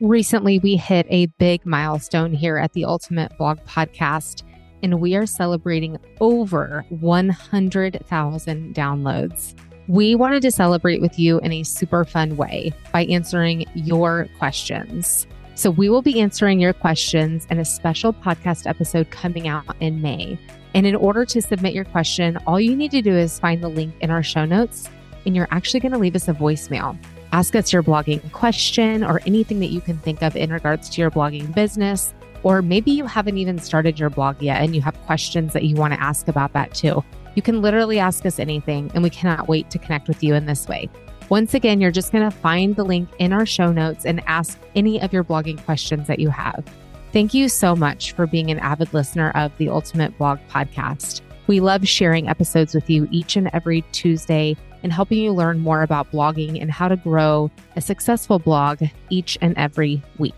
Recently, we hit a big milestone here at the Ultimate Blog Podcast, and we are celebrating over 100,000 downloads. We wanted to celebrate with you in a super fun way by answering your questions. So, we will be answering your questions in a special podcast episode coming out in May. And in order to submit your question, all you need to do is find the link in our show notes, and you're actually going to leave us a voicemail. Ask us your blogging question or anything that you can think of in regards to your blogging business. Or maybe you haven't even started your blog yet and you have questions that you want to ask about that too. You can literally ask us anything, and we cannot wait to connect with you in this way. Once again, you're just going to find the link in our show notes and ask any of your blogging questions that you have. Thank you so much for being an avid listener of the Ultimate Blog Podcast. We love sharing episodes with you each and every Tuesday and helping you learn more about blogging and how to grow a successful blog each and every week.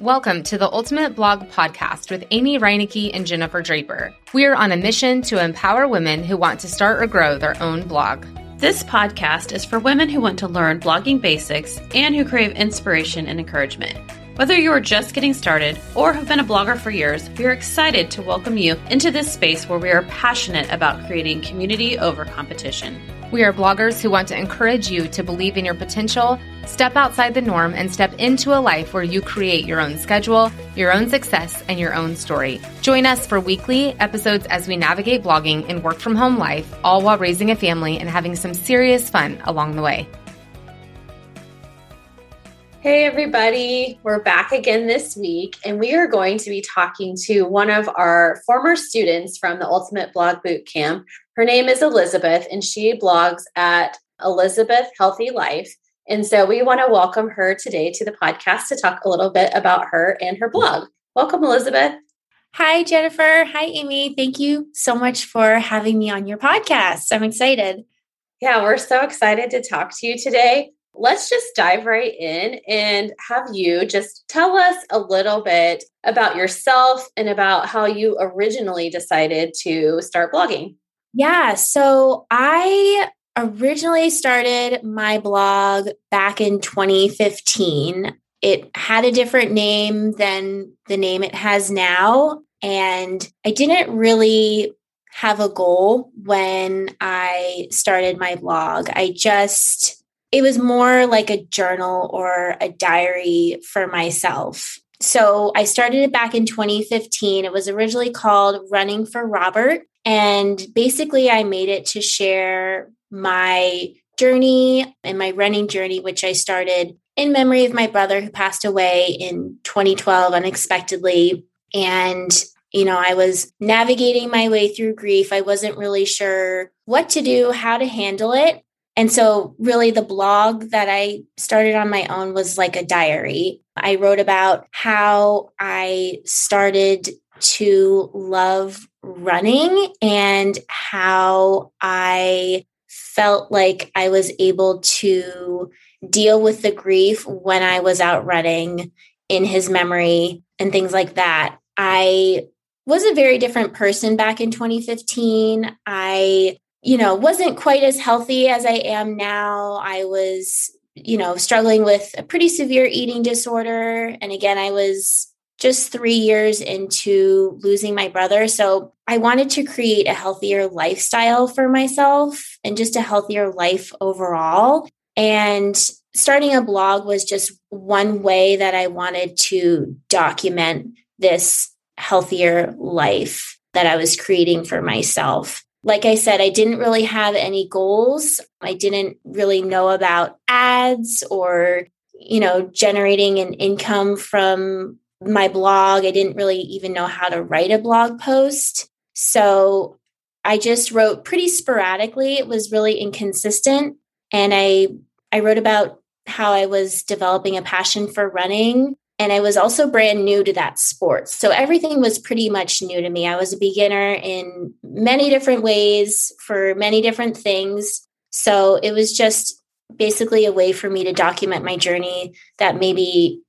Welcome to the Ultimate Blog Podcast with Amy Reinecke and Jennifer Draper. We are on a mission to empower women who want to start or grow their own blog. This podcast is for women who want to learn blogging basics and who crave inspiration and encouragement. Whether you are just getting started or have been a blogger for years, we are excited to welcome you into this space where we are passionate about creating community over competition. We are bloggers who want to encourage you to believe in your potential, step outside the norm, and step into a life where you create your own schedule, your own success, and your own story. Join us for weekly episodes as we navigate blogging and work from home life, all while raising a family and having some serious fun along the way. Hey, everybody. We're back again this week, and we are going to be talking to one of our former students from the Ultimate Blog Boot Camp. Her name is Elizabeth, and she blogs at Elizabeth Healthy Life. And so we want to welcome her today to the podcast to talk a little bit about her and her blog. Welcome, Elizabeth. Hi, Jennifer. Hi, Amy. Thank you so much for having me on your podcast. I'm excited. Yeah, we're so excited to talk to you today let's just dive right in and have you just tell us a little bit about yourself and about how you originally decided to start blogging. Yeah, so I originally started my blog back in 2015. It had a different name than the name it has now. And I didn't really have a goal when I started my blog. I just it was more like a journal or a diary for myself. So I started it back in 2015. It was originally called Running for Robert. And basically, I made it to share my journey and my running journey, which I started in memory of my brother who passed away in 2012 unexpectedly. And, you know, I was navigating my way through grief. I wasn't really sure what to do, how to handle it. And so, really, the blog that I started on my own was like a diary. I wrote about how I started to love running and how I felt like I was able to deal with the grief when I was out running in his memory and things like that. I was a very different person back in 2015. I you know, wasn't quite as healthy as I am now. I was, you know, struggling with a pretty severe eating disorder. And again, I was just three years into losing my brother. So I wanted to create a healthier lifestyle for myself and just a healthier life overall. And starting a blog was just one way that I wanted to document this healthier life that I was creating for myself like I said, I didn't really have any goals. I didn't really know about ads or, you know, generating an income from my blog. I didn't really even know how to write a blog post. So I just wrote pretty sporadically. It was really inconsistent. And I I wrote about how I was developing a passion for running and I was also brand new to that sport. So everything was pretty much new to me. I was a beginner in many different ways for many different things. So it was just basically a way for me to document my journey that maybe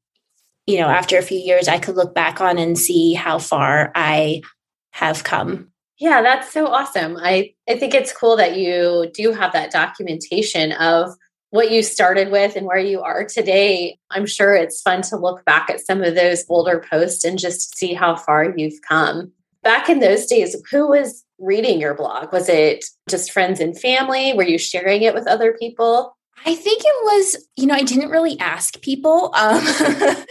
you know, after a few years, I could look back on and see how far I have come. Yeah, that's so awesome. I, I think it's cool that you do have that documentation of what you started with and where you are today. I'm sure it's fun to look back at some of those older posts and just see how far you've come. Back in those days, who was reading your blog? Was it just friends and family? Were you sharing it with other people? I think it was, you know, I didn't really ask people. Um,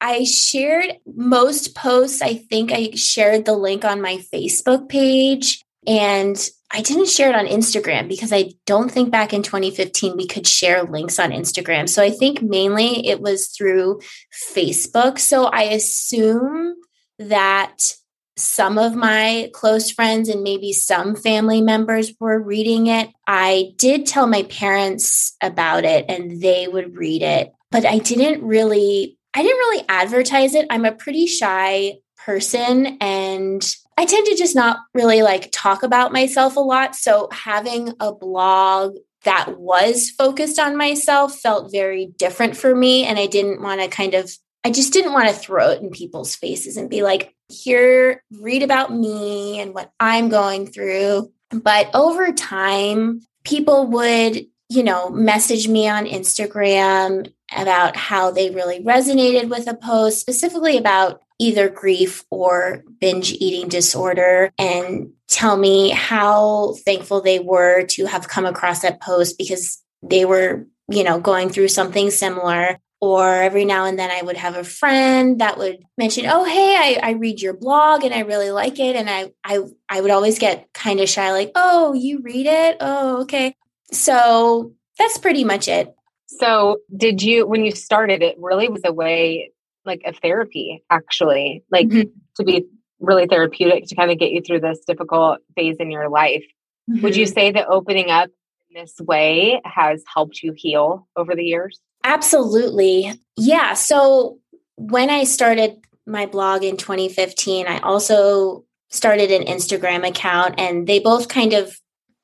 I shared most posts. I think I shared the link on my Facebook page and I didn't share it on Instagram because I don't think back in 2015 we could share links on Instagram. So I think mainly it was through Facebook. So I assume that some of my close friends and maybe some family members were reading it. I did tell my parents about it and they would read it, but I didn't really I didn't really advertise it. I'm a pretty shy person and I tend to just not really like talk about myself a lot. So having a blog that was focused on myself felt very different for me. And I didn't want to kind of, I just didn't want to throw it in people's faces and be like, here, read about me and what I'm going through. But over time, people would, you know, message me on Instagram about how they really resonated with a post, specifically about either grief or binge eating disorder, and tell me how thankful they were to have come across that post because they were, you know, going through something similar. Or every now and then I would have a friend that would mention, "Oh, hey, I, I read your blog and I really like it." And I, I, I would always get kind of shy, like, "Oh, you read it? Oh, okay." So that's pretty much it. So, did you, when you started, it really was a way like a therapy, actually, like mm-hmm. to be really therapeutic to kind of get you through this difficult phase in your life. Mm-hmm. Would you mm-hmm. say that opening up in this way has helped you heal over the years? Absolutely. Yeah. So, when I started my blog in 2015, I also started an Instagram account, and they both kind of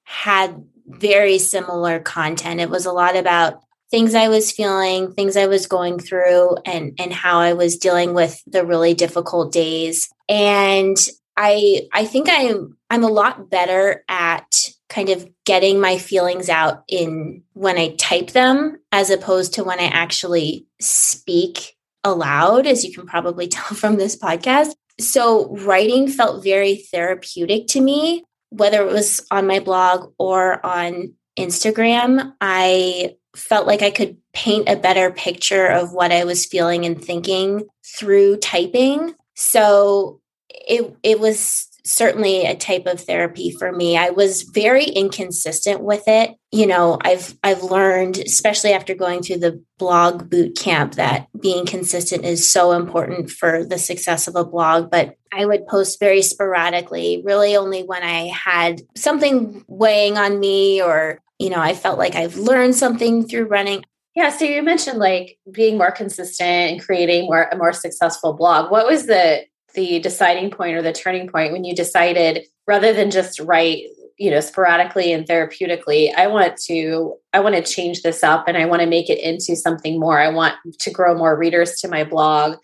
had very similar content. It was a lot about things I was feeling, things I was going through and and how I was dealing with the really difficult days. And I I think I'm I'm a lot better at kind of getting my feelings out in when I type them as opposed to when I actually speak aloud as you can probably tell from this podcast. So writing felt very therapeutic to me whether it was on my blog or on Instagram. I felt like I could paint a better picture of what I was feeling and thinking through typing. So it it was certainly a type of therapy for me. I was very inconsistent with it. You know, I've I've learned especially after going through the blog boot camp that being consistent is so important for the success of a blog, but I would post very sporadically, really only when I had something weighing on me or you know, I felt like I've learned something through running. Yeah. So you mentioned like being more consistent and creating more a more successful blog. What was the the deciding point or the turning point when you decided rather than just write, you know, sporadically and therapeutically, I want to I want to change this up and I want to make it into something more. I want to grow more readers to my blog.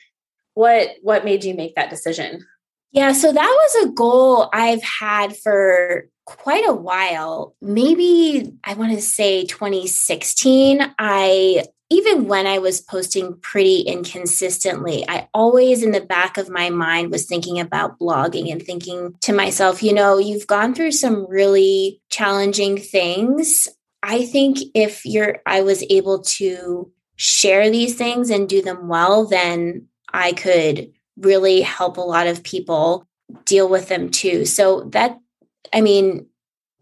What what made you make that decision? Yeah, so that was a goal I've had for quite a while. Maybe I want to say 2016. I even when I was posting pretty inconsistently, I always in the back of my mind was thinking about blogging and thinking to myself, you know, you've gone through some really challenging things. I think if you're I was able to share these things and do them well, then I could really help a lot of people deal with them too. So that, I mean,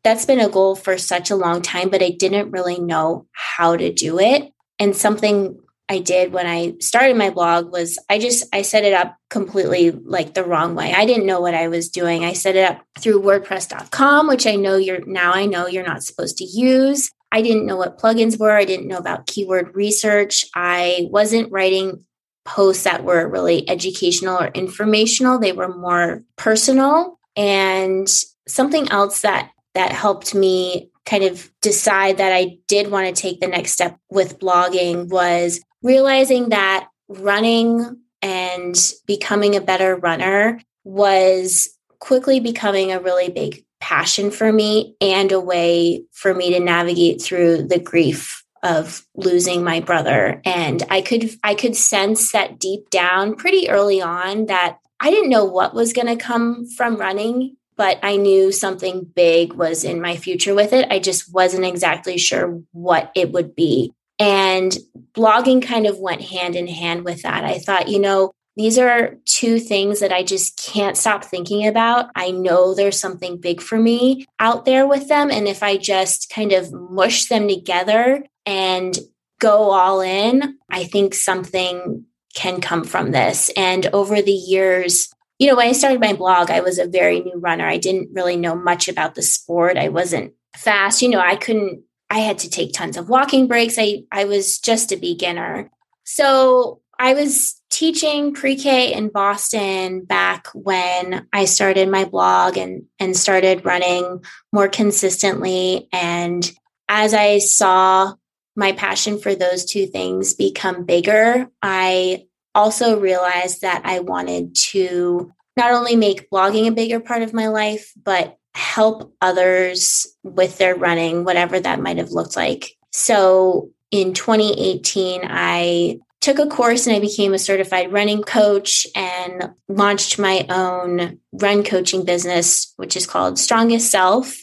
that's been a goal for such a long time, but I didn't really know how to do it. And something I did when I started my blog was I just I set it up completely like the wrong way. I didn't know what I was doing. I set it up through wordpress.com, which I know you're now I know you're not supposed to use. I didn't know what plugins were. I didn't know about keyword research. I wasn't writing posts that were really educational or informational. They were more personal. And something else that that helped me kind of decide that I did want to take the next step with blogging was realizing that running and becoming a better runner was quickly becoming a really big passion for me and a way for me to navigate through the grief of losing my brother. And i could i could sense that deep down pretty early on that i didn't know what was going to come from running but i knew something big was in my future with it i just wasn't exactly sure what it would be and blogging kind of went hand in hand with that i thought you know these are two things that I just can't stop thinking about. I know there's something big for me out there with them. And if I just kind of mush them together and go all in, I think something can come from this. And over the years, you know, when I started my blog, I was a very new runner. I didn't really know much about the sport. I wasn't fast. You know, I couldn't, I had to take tons of walking breaks. I, I was just a beginner. So I was teaching pre-K in Boston back when I started my blog and and started running more consistently and as I saw my passion for those two things become bigger, I also realized that I wanted to not only make blogging a bigger part of my life, but help others with their running, whatever that might have looked like. So in 2018, I took a course and I became a certified running coach and launched my own run coaching business, which is called Strongest Self.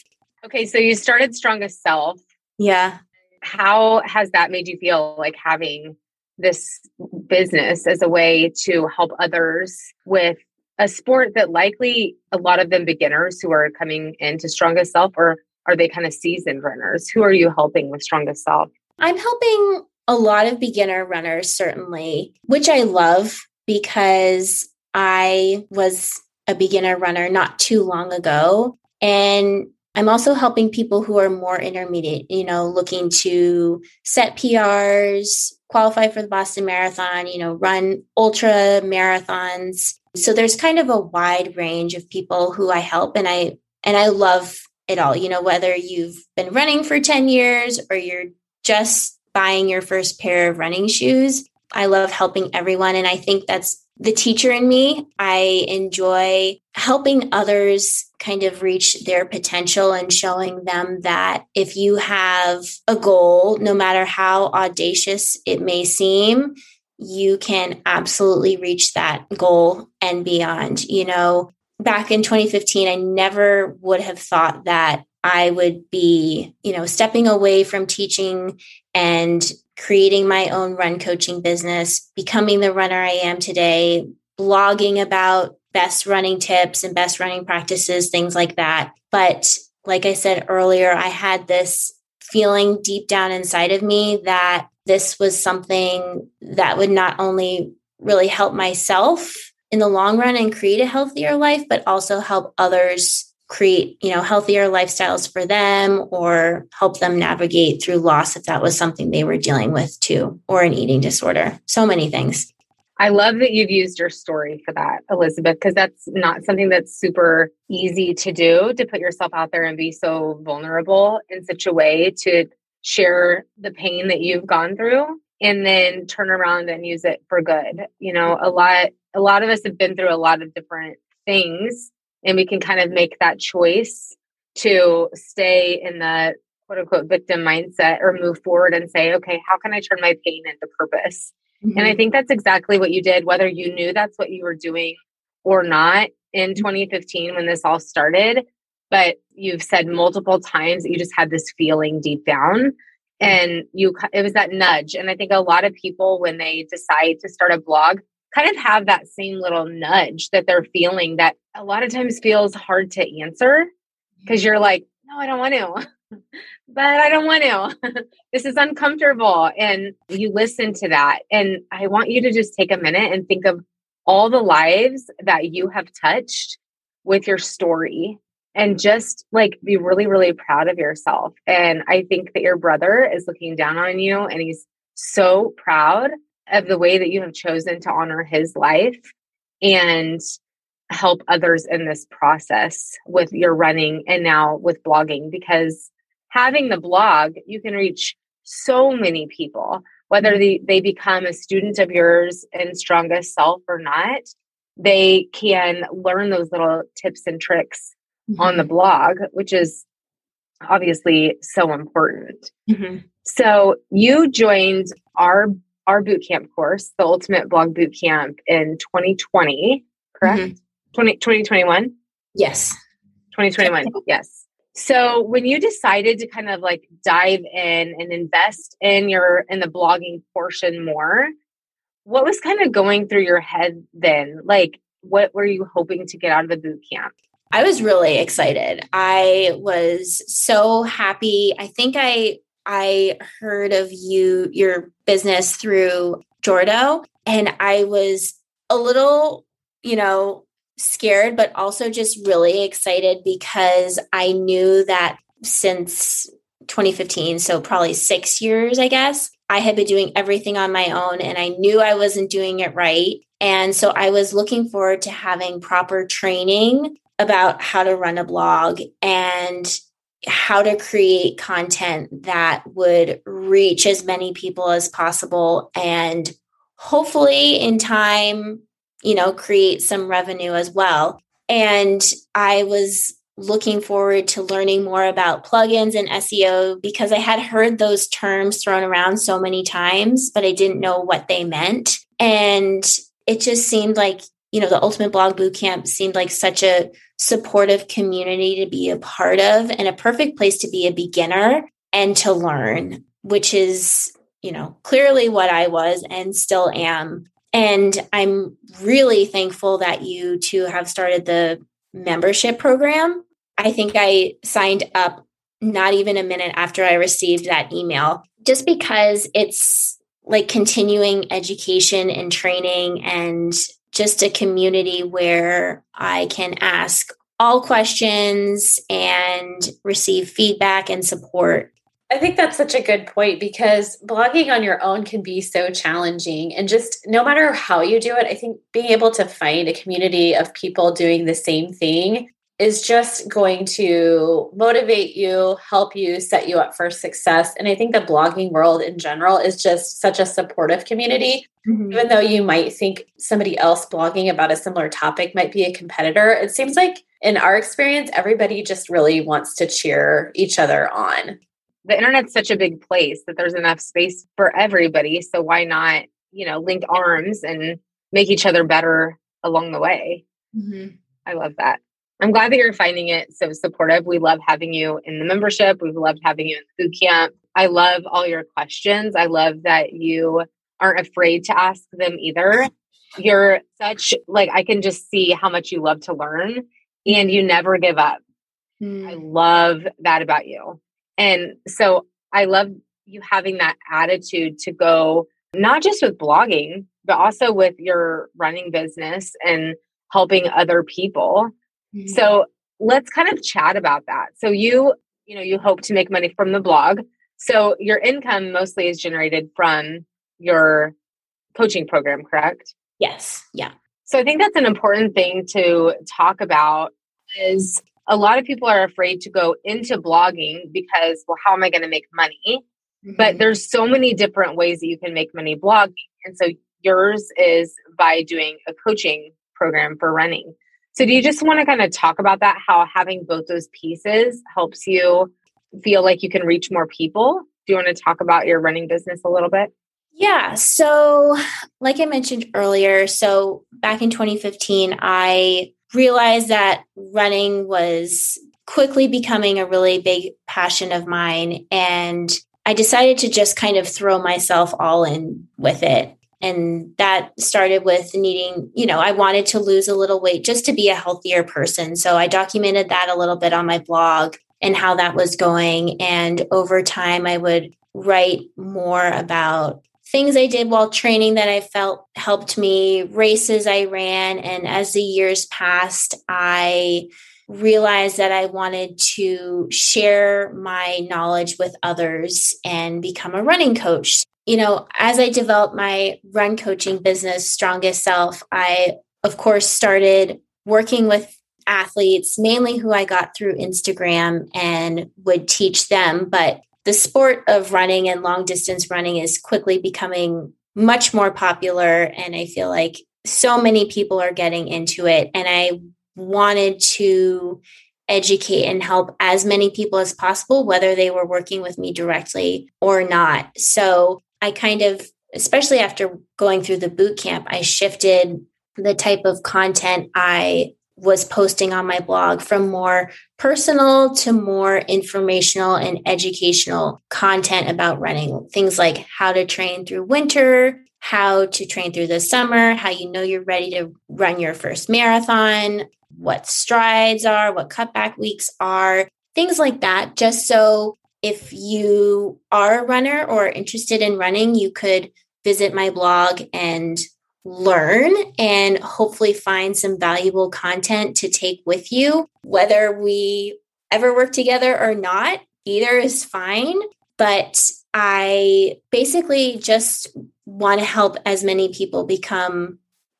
Okay, so you started Strongest Self. Yeah. How has that made you feel like having this business as a way to help others with a sport that likely a lot of them beginners who are coming into Strongest Self or are they kind of seasoned runners? Who are you helping with Strongest Self? I'm helping a lot of beginner runners, certainly, which I love because I was a beginner runner not too long ago. And I'm also helping people who are more intermediate, you know, looking to set PRs, qualify for the Boston Marathon, you know, run ultra marathons. So there's kind of a wide range of people who I help and I and I love it all. You know, whether you've been running for 10 years or you're just buying your first pair of running shoes. I love helping everyone. And I think that's the teacher in me. I enjoy helping others kind of reach their potential and showing them that if you have a goal, no matter how audacious it may seem, you can absolutely reach that goal and beyond. You know, back in 2015, I never would have thought that I would be, you know, stepping away from teaching and creating my own run coaching business, becoming the runner I am today, blogging about best running tips and best running practices, things like that. But like I said earlier, I had this feeling deep down inside of me that this was something that would not only really help myself in the long run and create a healthier life, but also help others create you know healthier lifestyles for them or help them navigate through loss if that was something they were dealing with too or an eating disorder so many things i love that you've used your story for that elizabeth because that's not something that's super easy to do to put yourself out there and be so vulnerable in such a way to share the pain that you've gone through and then turn around and use it for good you know a lot a lot of us have been through a lot of different things and we can kind of make that choice to stay in the quote unquote victim mindset or move forward and say, okay, how can I turn my pain into purpose? Mm-hmm. And I mm-hmm. think that's exactly what you did, whether you knew that's what you were doing or not in mm-hmm. 2015 when this all started. But you've said multiple times that you just had this feeling deep down and you it was that nudge and i think a lot of people when they decide to start a blog kind of have that same little nudge that they're feeling that a lot of times feels hard to answer because you're like, no, I don't want to. But I don't want to. this is uncomfortable. And you listen to that. And I want you to just take a minute and think of all the lives that you have touched with your story and just like be really, really proud of yourself. And I think that your brother is looking down on you and he's so proud of the way that you have chosen to honor his life and help others in this process with your running and now with blogging because having the blog you can reach so many people whether they, they become a student of yours and strongest self or not they can learn those little tips and tricks mm-hmm. on the mm-hmm. blog which is obviously so important mm-hmm. so you joined our our boot camp course the ultimate blog boot camp in 2020 correct mm-hmm. 20, 2021 yes 2021 yes so when you decided to kind of like dive in and invest in your in the blogging portion more, what was kind of going through your head then? Like what were you hoping to get out of the boot camp? I was really excited. I was so happy. I think I I heard of you your business through Jordo and I was a little, you know, scared, but also just really excited because I knew that since 2015, so probably six years, I guess, I had been doing everything on my own and I knew I wasn't doing it right. And so I was looking forward to having proper training about how to run a blog and how to create content that would reach as many people as possible and hopefully in time you know, create some revenue as well. And I was looking forward to learning more about plugins and SEO because I had heard those terms thrown around so many times, but I didn't know what they meant. And it just seemed like, you know, the Ultimate Blog Bootcamp seemed like such a supportive community to be a part of and a perfect place to be a beginner and to learn, which is, you know, clearly what I was and still am and I'm really thankful that you two have started the membership program. I think I signed up not even a minute after I received that email, just because it's like continuing education and training and just a community where I can ask all questions and receive feedback and support I think that's such a good point because blogging on your own can be so challenging. And just no matter how you do it, I think being able to find a community of people doing the same thing is just going to motivate you, help you, set you up for success. And I think the blogging world in general is just such a supportive community. Mm-hmm. Even though you might think somebody else blogging about a similar topic might be a competitor, it seems like in our experience, everybody just really wants to cheer each other on the internet's such a big place that there's enough space for everybody. So why not, you know, link arms and make each other better along the way? Mm-hmm. I love that. I'm glad that you're finding it so supportive. We love having you in the membership. We've loved having you in the boot camp. I love all your questions. I love that you aren't afraid to ask them either. You're such like I can just see how much you love to learn and you never give up. Mm. I love that about you. And so I love you having that attitude to go not just with blogging, but also with your running business and helping other people. Mm-hmm. So let's kind of chat about that. So you, you know, you hope to make money from the blog. So your income mostly is generated from your coaching program, correct? Yes. Yeah. So I think that's an important thing to talk about is a lot of people are afraid to go into blogging because, well, how am I going to make money? Mm-hmm. But there's so many different ways that you can make money blogging. And so yours is by doing a coaching program for running. So do you just want to kind of talk about that? How having both those pieces helps you feel like you can reach more people? Do you want to talk about your running business a little bit? Yeah. So, like I mentioned earlier, so back in 2015, I realized that running was quickly becoming a really big passion of mine. And I decided to just kind of throw myself all in with it. And that started with needing, you know, I wanted to lose a little weight just to be a healthier person. So I documented that a little bit on my blog and how that was going. And over time, I would write more about things I did while training that I felt helped me, races I ran. And as the years passed, I realized that I wanted to share my knowledge with others and become a running coach. You know, as I developed my run coaching business, Strongest Self, I, of course, started working with athletes, mainly who I got through Instagram and would teach them. But the sport of running and long distance running is quickly becoming much more popular. And I feel like so many people are getting into it. And I wanted to educate and help as many people as possible, whether they were working with me directly or not. So I kind of, especially after going through the boot camp, I shifted the type of content I was posting on my blog from more personal to more informational and educational content about running. Things like how to train through winter, how to train through the summer, how you know you're ready to run your first marathon, what strides are, what cutback weeks are, things like that, just so if you are a runner or interested in running, you could visit my blog and learn and hopefully find some valuable content to take with you. Whether we ever work together or not, either is fine. But I basically just want to help as many people become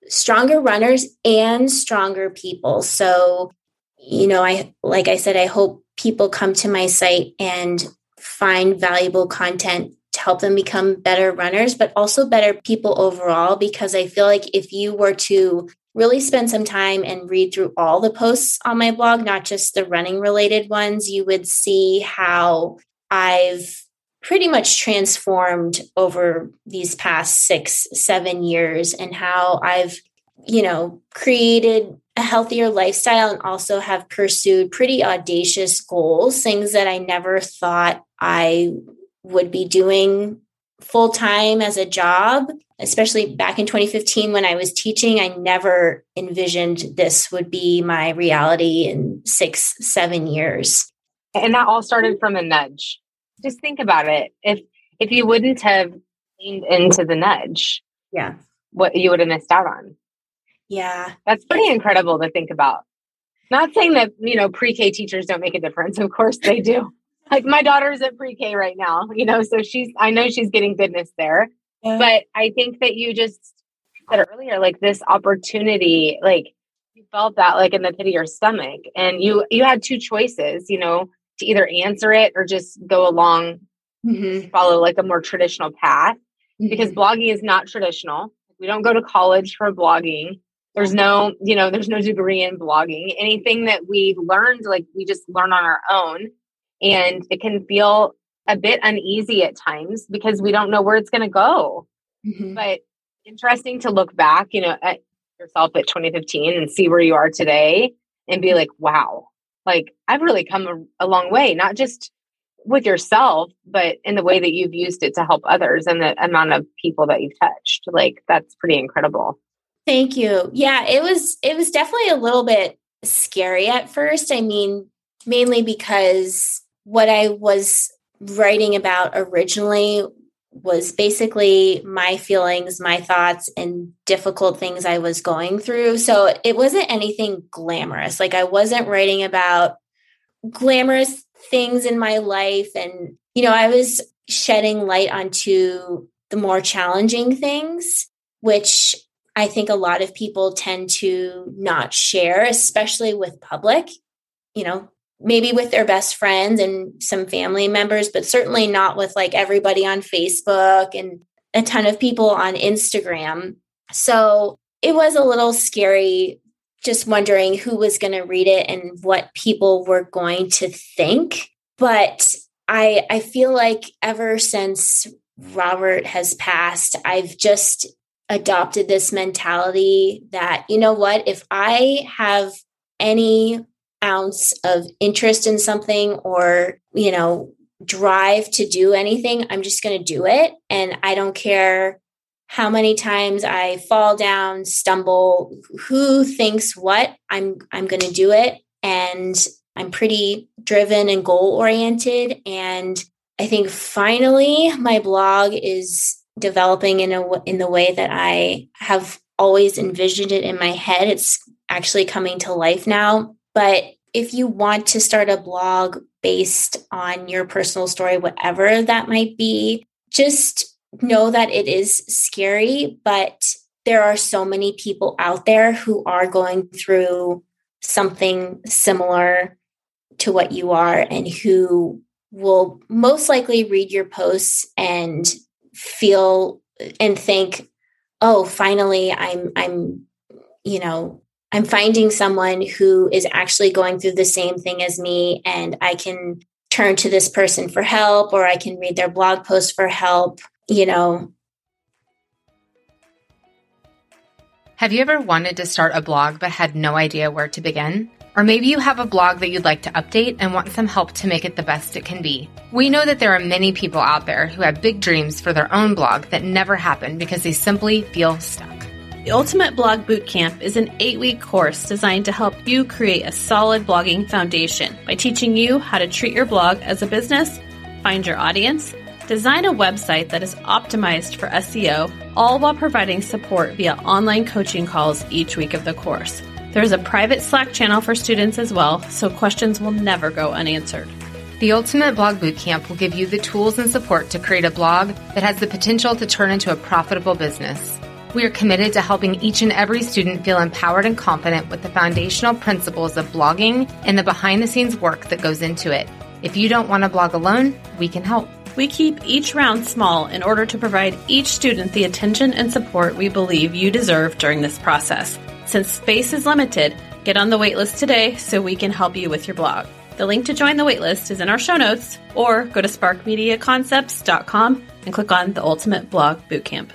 stronger runners and stronger people. So, you know, I, like I said, I hope people come to my site and find valuable content to help them become better runners, but also better people overall. Because I feel like if you were to really spend some time and read through all the posts on my blog, not just the running related ones, you would see how I've pretty much transformed over these past six, seven years and how I've, you know, created a healthier lifestyle and also have pursued pretty audacious goals, things that I never thought I would be doing full time as a job, especially back in 2015 when I was teaching. I never envisioned this would be my reality in six, seven years. And that all started from a nudge. Just think about it. If if you wouldn't have leaned into the nudge, yeah, what you would have missed out on. Yeah. That's pretty incredible to think about. Not saying that, you know, pre-K teachers don't make a difference. Of course they do like my daughter's at pre-K right now, you know, so she's I know she's getting goodness there. Yeah. But I think that you just said earlier, like this opportunity, like you felt that like in the pit of your stomach. And you you had two choices, you know, to either answer it or just go along, mm-hmm. follow like a more traditional path. Mm-hmm. Because blogging is not traditional. We don't go to college for blogging. There's no, you know, there's no degree in blogging. Anything that we've learned, like we just learn on our own and it can feel a bit uneasy at times because we don't know where it's going to go. Mm-hmm. But interesting to look back, you know, at yourself at 2015 and see where you are today and be like, wow, like I've really come a, a long way, not just with yourself, but in the way that you've used it to help others and the amount of people that you've touched. Like that's pretty incredible. Thank you. Yeah, it was it was definitely a little bit scary at first. I mean, mainly because what I was writing about originally was basically my feelings, my thoughts, and difficult things I was going through. So it wasn't anything glamorous. Like I wasn't writing about glamorous things in my life. And, you know, I was shedding light onto the more challenging things, which I think a lot of people tend to not share, especially with public. You know, maybe with their best friends and some family members, but certainly not with like everybody on Facebook and a ton of people on Instagram. So it was a little scary just wondering who was going to read it and what people were going to think. But I I feel like ever since Robert has passed, I've just adopted this mentality that you know what, if I have any ounce of interest in something or, you know, drive to do anything, I'm just going to do it. And I don't care how many times I fall down, stumble, who thinks what, I'm I'm going to do it and I'm pretty driven and goal oriented and I think finally my blog is developing in a in the way that I have always envisioned it in my head. It's actually coming to life now. But if you want to start a blog based on your personal story, whatever that might be, just know that it is scary, but there are so many people out there who are going through something similar to what you are and who will most likely read your posts and feel and think, oh, finally I'm I'm, you know, I'm finding someone who is actually going through the same thing as me and I can turn to this person for help or I can read their blog post for help, you know. Have you ever wanted to start a blog but had no idea where to begin? Or maybe you have a blog that you'd like to update and want some help to make it the best it can be. We know that there are many people out there who have big dreams for their own blog that never happen because they simply feel stuck. The Ultimate Blog Bootcamp is an eight week course designed to help you create a solid blogging foundation by teaching you how to treat your blog as a business, find your audience, design a website that is optimized for SEO, all while providing support via online coaching calls each week of the course. There's a private Slack channel for students as well, so questions will never go unanswered. The Ultimate Blog Bootcamp will give you the tools and support to create a blog that has the potential to turn into a profitable business. We are committed to helping each and every student feel empowered and confident with the foundational principles of blogging and the behind the scenes work that goes into it. If you don't want to blog alone, we can help. We keep each round small in order to provide each student the attention and support we believe you deserve during this process. Since space is limited, get on the waitlist today so we can help you with your blog. The link to join the waitlist is in our show notes, or go to sparkmediaconcepts.com and click on the Ultimate Blog Bootcamp.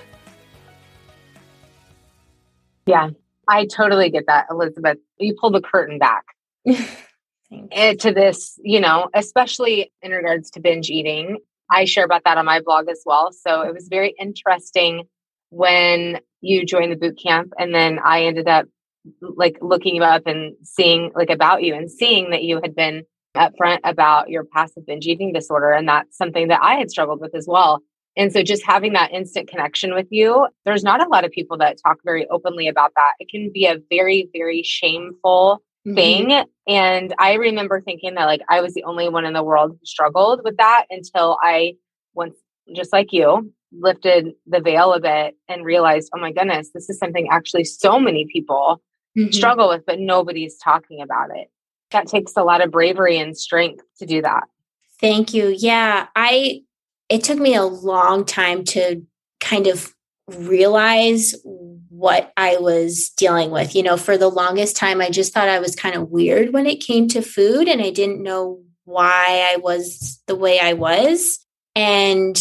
Yeah, I totally get that, Elizabeth. You pull the curtain back eh, to this, you know, especially in regards to binge eating. I share about that on my blog as well. So it was very interesting when you joined the boot camp and then I ended up like looking you up and seeing like about you and seeing that you had been upfront about your passive binge eating disorder and that's something that I had struggled with as well. And so just having that instant connection with you, there's not a lot of people that talk very openly about that. It can be a very, very shameful mm-hmm. thing. And I remember thinking that like I was the only one in the world who struggled with that until I once, just like you, lifted the veil a bit and realized, oh my goodness, this is something actually so many people mm-hmm. struggle with, but nobody's talking about it. That takes a lot of bravery and strength to do that. Thank you. Yeah, I it took me a long time to kind of realize what I was dealing with. You know, for the longest time, I just thought I was kind of weird when it came to food, and I didn't know why I was the way I was. And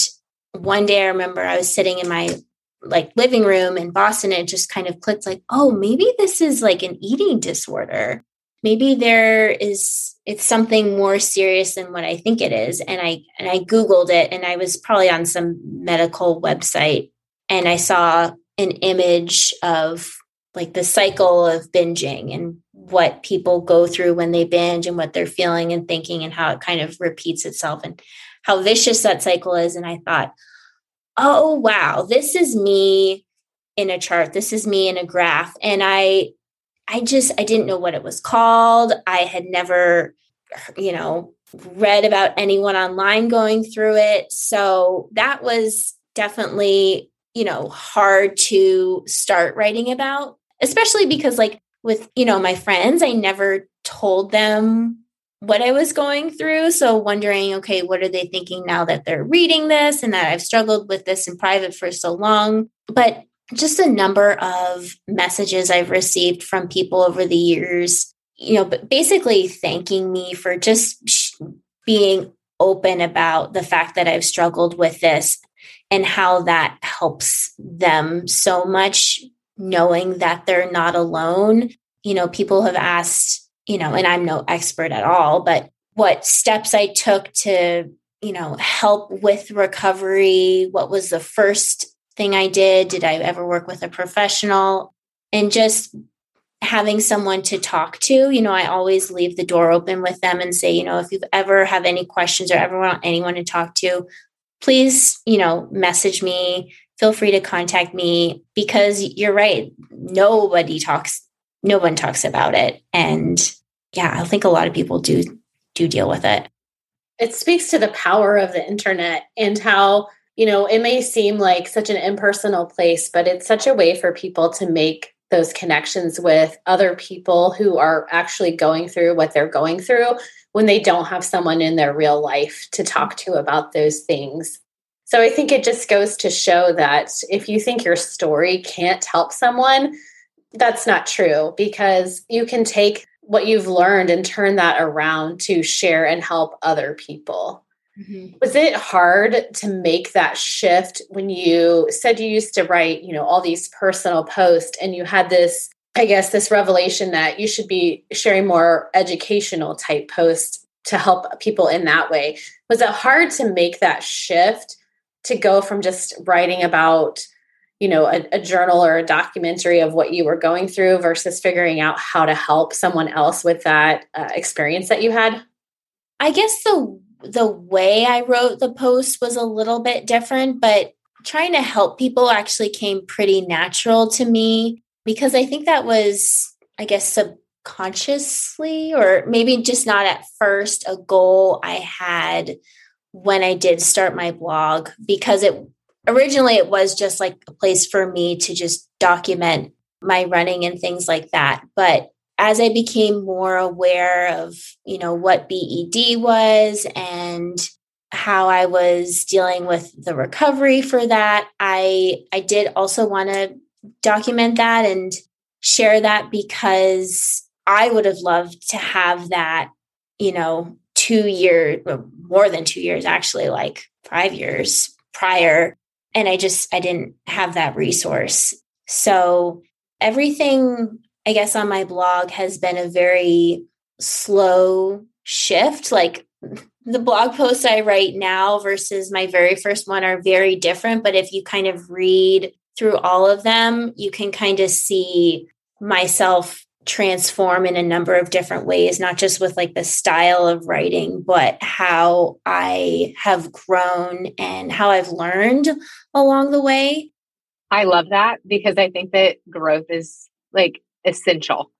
one day I remember I was sitting in my like living room in Boston and it just kind of clicked like, oh, maybe this is like an eating disorder maybe there is it's something more serious than what I think it is. And I and I Googled it and I was probably on some medical website and I saw an image of like the cycle of binging and what people go through when they binge and what they're feeling and thinking and how it kind of repeats itself and how vicious that cycle is. And I thought, oh wow, this is me in a chart. This is me in a graph. And I I just I didn't know what it was called. I had never, you know, read about anyone online going through it. So that was definitely, you know, hard to start writing about, especially because like with, you know, my friends, I never told them what I was going through. So wondering, okay, what are they thinking now that they're reading this and that I've struggled with this in private for so long? But just a number of messages I've received from people over the years, you know, basically thanking me for just being open about the fact that I've struggled with this and how that helps them so much knowing that they're not alone. You know, people have asked, you know, and I'm no expert at all, but what steps I took to, you know, help with recovery, what was the first thing I did? Did I ever work with a professional? And just having someone to talk to, you know, I always leave the door open with them and say, you know, if you've ever have any questions or ever want anyone to talk to, please, you know, message me. Feel free to contact me because you're right. Nobody talks, no one talks about it. And yeah, I think a lot of people do do deal with it. It speaks to the power of the internet and how you know, it may seem like such an impersonal place, but it's such a way for people to make those connections with other people who are actually going through what they're going through when they don't have someone in their real life to talk to about those things. So I think it just goes to show that if you think your story can't help someone, that's not true because you can take what you've learned and turn that around to share and help other people. Mm-hmm. Was it hard to make that shift when you said you used to write, you know, all these personal posts and you had this, I guess, this revelation that you should be sharing more educational type posts to help people in that way? Was it hard to make that shift to go from just writing about, you know, a, a journal or a documentary of what you were going through versus figuring out how to help someone else with that uh, experience that you had? I guess the the way I wrote the post was a little bit different, but trying to help people actually came pretty natural to me because I think that was, I guess, subconsciously or maybe just not at first a goal I had when I did start my blog because it originally it was just like a place for me to just document my running and things like that. But as I became more aware of, you know, what BED was and how I was dealing with the recovery for that, I I did also want to document that and share that because I would have loved to have that, you know, 2 years more than 2 years actually like 5 years prior and I just I didn't have that resource. So everything I guess on my blog has been a very slow shift. Like the blog posts I write now versus my very first one are very different. But if you kind of read through all of them, you can kind of see myself transform in a number of different ways, not just with like the style of writing, but how I have grown and how I've learned along the way. I love that because I think that growth is like essential.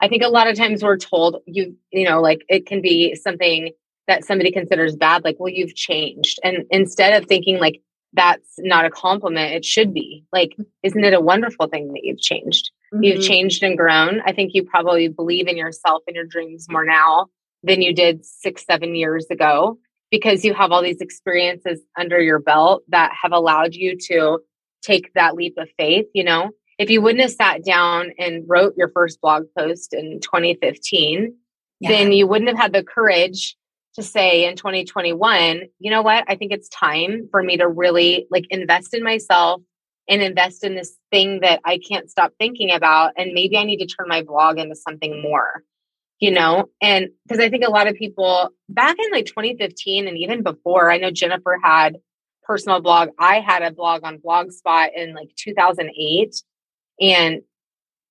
I think a lot of times we're told you, you know, like it can be something that somebody considers bad, like, well, you've changed. And instead of thinking like that's not a compliment, it should be like, isn't it a wonderful thing that you've changed? Mm-hmm. You've changed and grown. I think you probably believe in yourself and your dreams more now than you did six, seven years ago because you have all these experiences under your belt that have allowed you to take that leap of faith, you know? If you wouldn't have sat down and wrote your first blog post in 2015, yeah. then you wouldn't have had the courage to say in 2021, you know what? I think it's time for me to really like invest in myself and invest in this thing that I can't stop thinking about. And maybe I need to turn my blog into something more, you know? And because I think a lot of people back in like 2015 and even before, I know Jennifer had personal blog. I had a blog on Blogspot in like 2008 and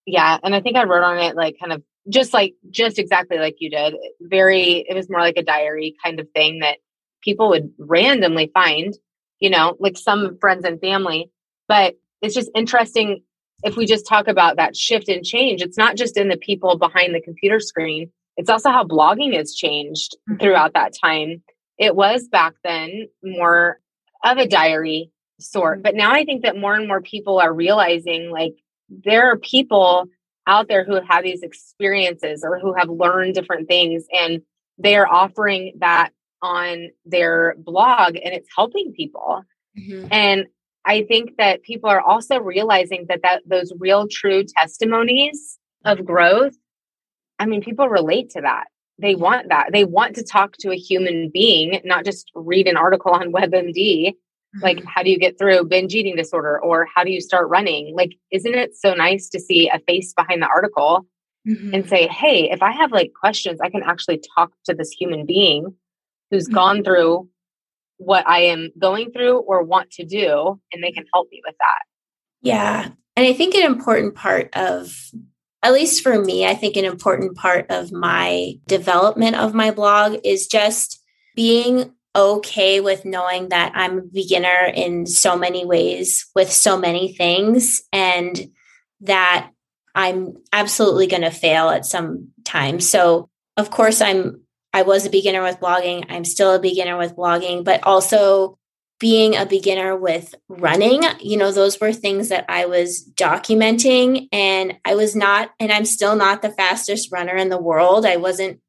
yeah, and I think I wrote on it like kind of just like just exactly like you did. Very it was more like a diary kind of thing that people would randomly find, you know, like some friends and family. But it's just interesting if we just talk about that shift and change. It's not just in the people behind the computer screen. It's also how blogging has changed mm-hmm. throughout that time. It was back then more of a diary sort, mm-hmm. but now I think that more and more people are realizing like there are people out there who have had these experiences or who have learned different things and they are offering that on their blog and it's helping people. Mm-hmm. And I think that people are also realizing that that those real true testimonies of growth, I mean people relate to that. They want that. They want to talk to a human being, not just read an article on WebMD like how do you get through binge eating disorder or how do you start running like isn't it so nice to see a face behind the article mm-hmm. and say hey if i have like questions i can actually talk to this human being who's mm-hmm. gone through what i am going through or want to do and they can help me with that yeah and i think an important part of at least for me i think an important part of my development of my blog is just being okay with knowing that I'm a beginner in so many ways with so many things and that I'm absolutely going to fail at some time. So, of course, I'm I was a beginner with blogging. I'm still a beginner with blogging, but also being a beginner with running, you know, those were things that I was documenting. And I was not, and I'm still not the fastest runner in the world. I wasn't,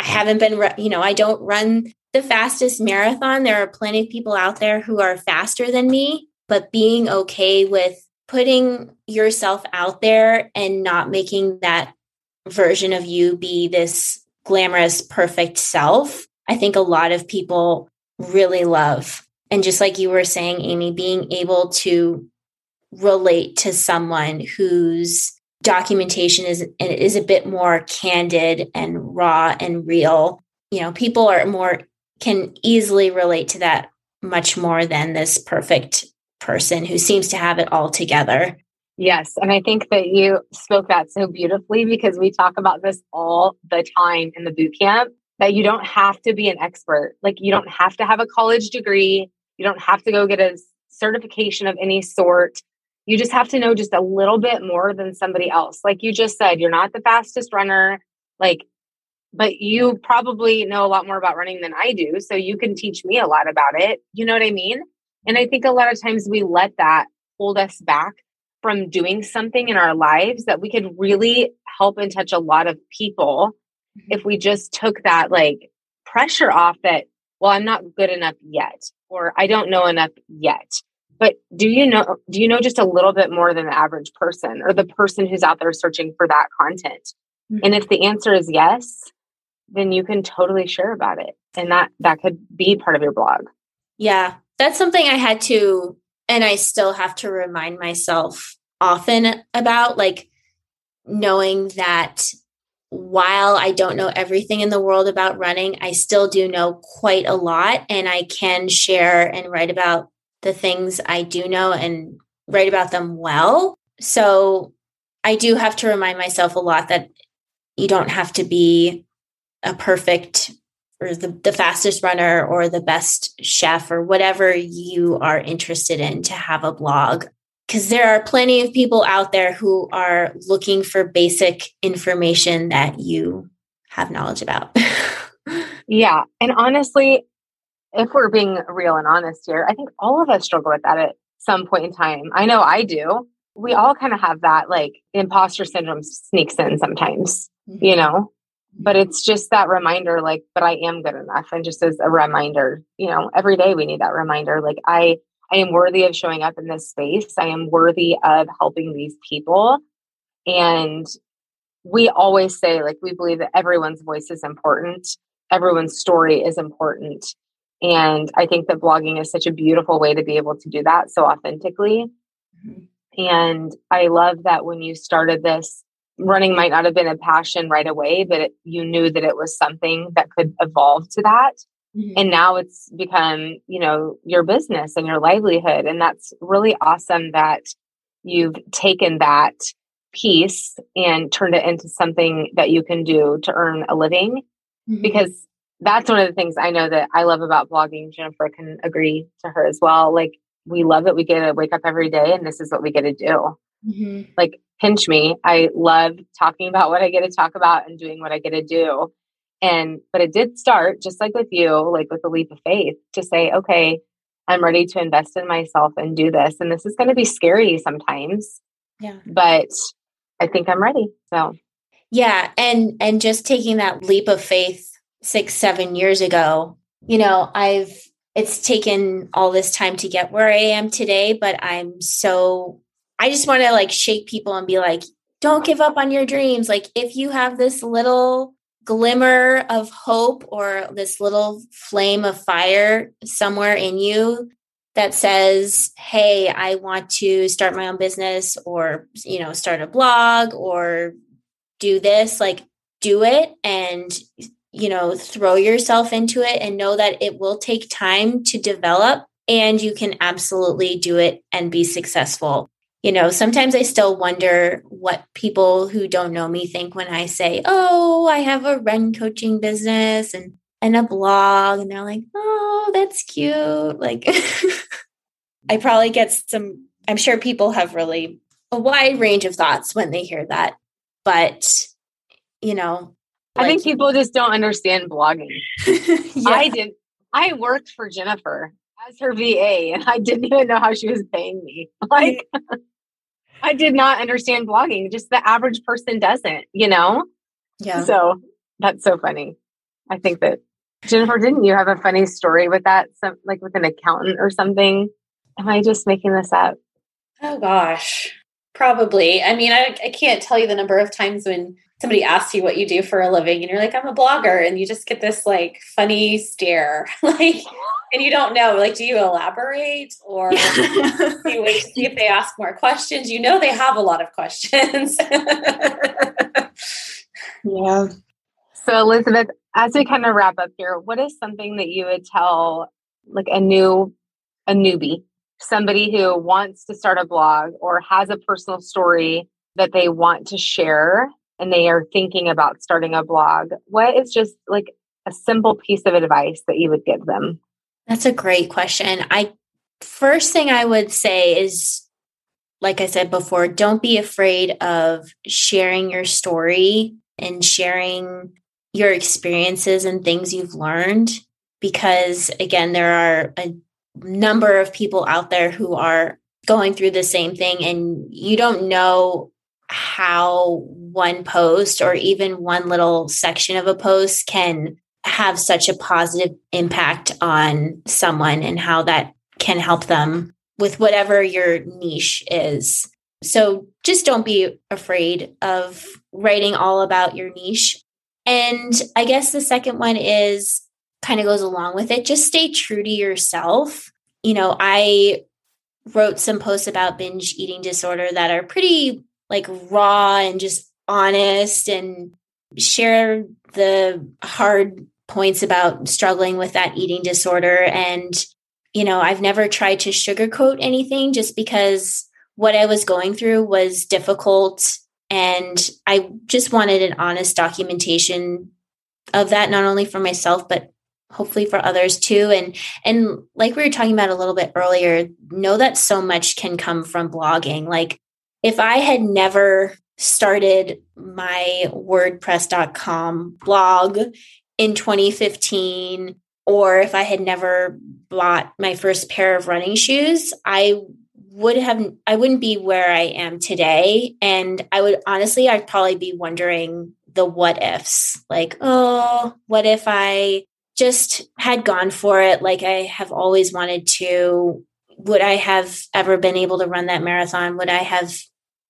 I haven't been, you know, I don't run the fastest marathon. There are plenty of people out there who are faster than me, but being okay with putting yourself out there and not making that version of you be this glamorous, perfect self. I think a lot of people really love. And just like you were saying, Amy, being able to relate to someone whose documentation is and is a bit more candid and raw and real. You know, people are more can easily relate to that much more than this perfect person who seems to have it all together. Yes. And I think that you spoke that so beautifully because we talk about this all the time in the boot camp that you don't have to be an expert. Like you don't have to have a college degree. You don't have to go get a certification of any sort. You just have to know just a little bit more than somebody else. Like you just said, you're not the fastest runner. Like, but you probably know a lot more about running than I do. So you can teach me a lot about it. You know what I mean? And I think a lot of times we let that hold us back from doing something in our lives that we could really help and touch a lot of people mm-hmm. if we just took that like pressure off that well i'm not good enough yet or i don't know enough yet but do you know do you know just a little bit more than the average person or the person who's out there searching for that content mm-hmm. and if the answer is yes then you can totally share about it and that that could be part of your blog yeah that's something i had to and I still have to remind myself often about like knowing that while I don't know everything in the world about running, I still do know quite a lot and I can share and write about the things I do know and write about them well. So I do have to remind myself a lot that you don't have to be a perfect or the, the fastest runner or the best chef or whatever you are interested in to have a blog because there are plenty of people out there who are looking for basic information that you have knowledge about. yeah. And honestly, if we're being real and honest here, I think all of us struggle with that at some point in time. I know I do. We all kind of have that like imposter syndrome sneaks in sometimes, mm-hmm. you know? but it's just that reminder like but i am good enough and just as a reminder you know every day we need that reminder like i i am worthy of showing up in this space i am worthy of helping these people and we always say like we believe that everyone's voice is important everyone's story is important and i think that blogging is such a beautiful way to be able to do that so authentically mm-hmm. and i love that when you started this running might not have been a passion right away, but it, you knew that it was something that could evolve to that. Mm-hmm. And now it's become, you know, your business and your livelihood. And that's really awesome that you've taken that piece and turned it into something that you can do to earn a living. Mm-hmm. Because that's one of the things I know that I love about blogging. Jennifer can agree to her as well. Like, we love it. We get to wake up every day and this is what we get to do. Mm-hmm. Like, pinch me. I love talking about what I get to talk about and doing what I get to do. And, but it did start just like with you, like with a leap of faith to say, okay, I'm ready to invest in myself and do this. And this is going to be scary sometimes. Yeah. But I think I'm ready. So, yeah. And, and just taking that leap of faith six, seven years ago, you know, I've, it's taken all this time to get where I am today, but I'm so I just want to like shake people and be like, don't give up on your dreams. Like, if you have this little glimmer of hope or this little flame of fire somewhere in you that says, Hey, I want to start my own business or, you know, start a blog or do this, like, do it and, you know, throw yourself into it and know that it will take time to develop and you can absolutely do it and be successful you know, sometimes I still wonder what people who don't know me think when I say, "Oh, I have a run coaching business and and a blog." And they're like, "Oh, that's cute." Like I probably get some I'm sure people have really a wide range of thoughts when they hear that. But, you know, I think people just don't understand blogging. yeah. I did I worked for Jennifer as her VA and I didn't even know how she was paying me. Like I did not understand blogging. Just the average person doesn't, you know? Yeah. So that's so funny. I think that Jennifer, didn't you have a funny story with that? Some like with an accountant or something? Am I just making this up? Oh gosh, probably. I mean, I, I can't tell you the number of times when somebody asks you what you do for a living and you're like, I'm a blogger, and you just get this like funny stare, like, and you don't know, like, do you elaborate or do you wait to see if they ask more questions? You know, they have a lot of questions. yeah. So, Elizabeth, as we kind of wrap up here, what is something that you would tell like a new a newbie, somebody who wants to start a blog or has a personal story that they want to share and they are thinking about starting a blog? What is just like a simple piece of advice that you would give them? That's a great question. I first thing I would say is like I said before, don't be afraid of sharing your story and sharing your experiences and things you've learned because again there are a number of people out there who are going through the same thing and you don't know how one post or even one little section of a post can have such a positive impact on someone and how that can help them with whatever your niche is. So just don't be afraid of writing all about your niche. And I guess the second one is kind of goes along with it. Just stay true to yourself. You know, I wrote some posts about binge eating disorder that are pretty like raw and just honest and share the hard points about struggling with that eating disorder. And, you know, I've never tried to sugarcoat anything just because what I was going through was difficult and I just wanted an honest documentation of that, not only for myself, but hopefully for others too. And and like we were talking about a little bit earlier, know that so much can come from blogging. Like if I had never started my WordPress.com blog in 2015, or if I had never bought my first pair of running shoes, I would have I wouldn't be where I am today. And I would honestly, I'd probably be wondering the what ifs. Like, oh, what if I just had gone for it like I have always wanted to? Would I have ever been able to run that marathon? Would I have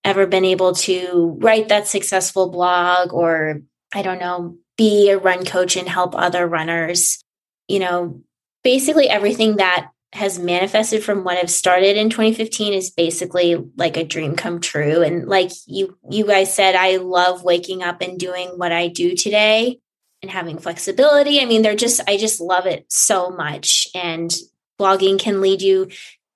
ever been able to write that successful blog or I don't know, be a run coach and help other runners? You know, basically everything that has manifested from what I've started in 2015 is basically like a dream come true. And like you you guys said, I love waking up and doing what I do today and having flexibility. I mean, they're just I just love it so much. And blogging can lead you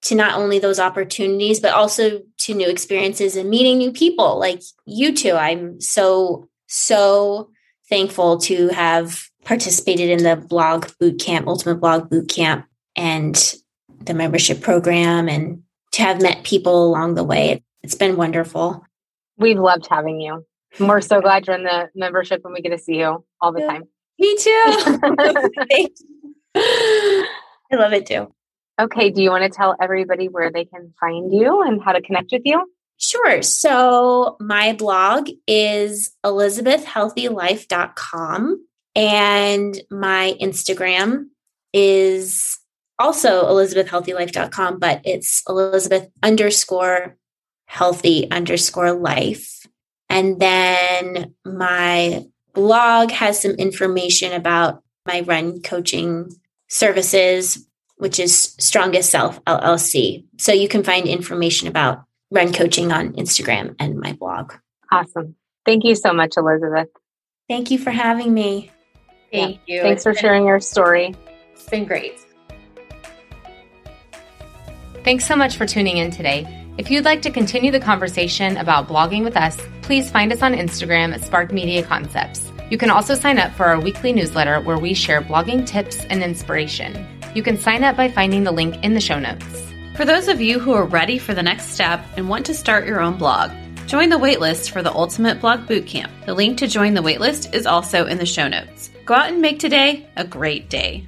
to not only those opportunities, but also to new experiences and meeting new people like you two. I'm so, so thankful to have participated in the blog boot camp, ultimate blog boot camp, and the membership program and to have met people along the way. It's been wonderful. We've loved having you. We're so glad you're in the membership and we get to see you all the time. Me too. I love it too. Okay. Do you want to tell everybody where they can find you and how to connect with you? Sure. So my blog is elizabethhealthylife.com and my Instagram is also elizabethhealthylife.com, but it's Elizabeth underscore healthy underscore life. And then my blog has some information about my run coaching services, which is Strongest Self LLC. So you can find information about run coaching on Instagram and my blog. Awesome. Thank you so much, Elizabeth. Thank you for having me. Thank yeah. you. Thanks it's for been, sharing your story. It's been great. Thanks so much for tuning in today. If you'd like to continue the conversation about blogging with us, please find us on Instagram at Spark Media Concepts. You can also sign up for our weekly newsletter where we share blogging tips and inspiration. You can sign up by finding the link in the show notes. For those of you who are ready for the next step and want to start your own blog, join the waitlist for the Ultimate Blog Bootcamp. The link to join the waitlist is also in the show notes. Go out and make today a great day.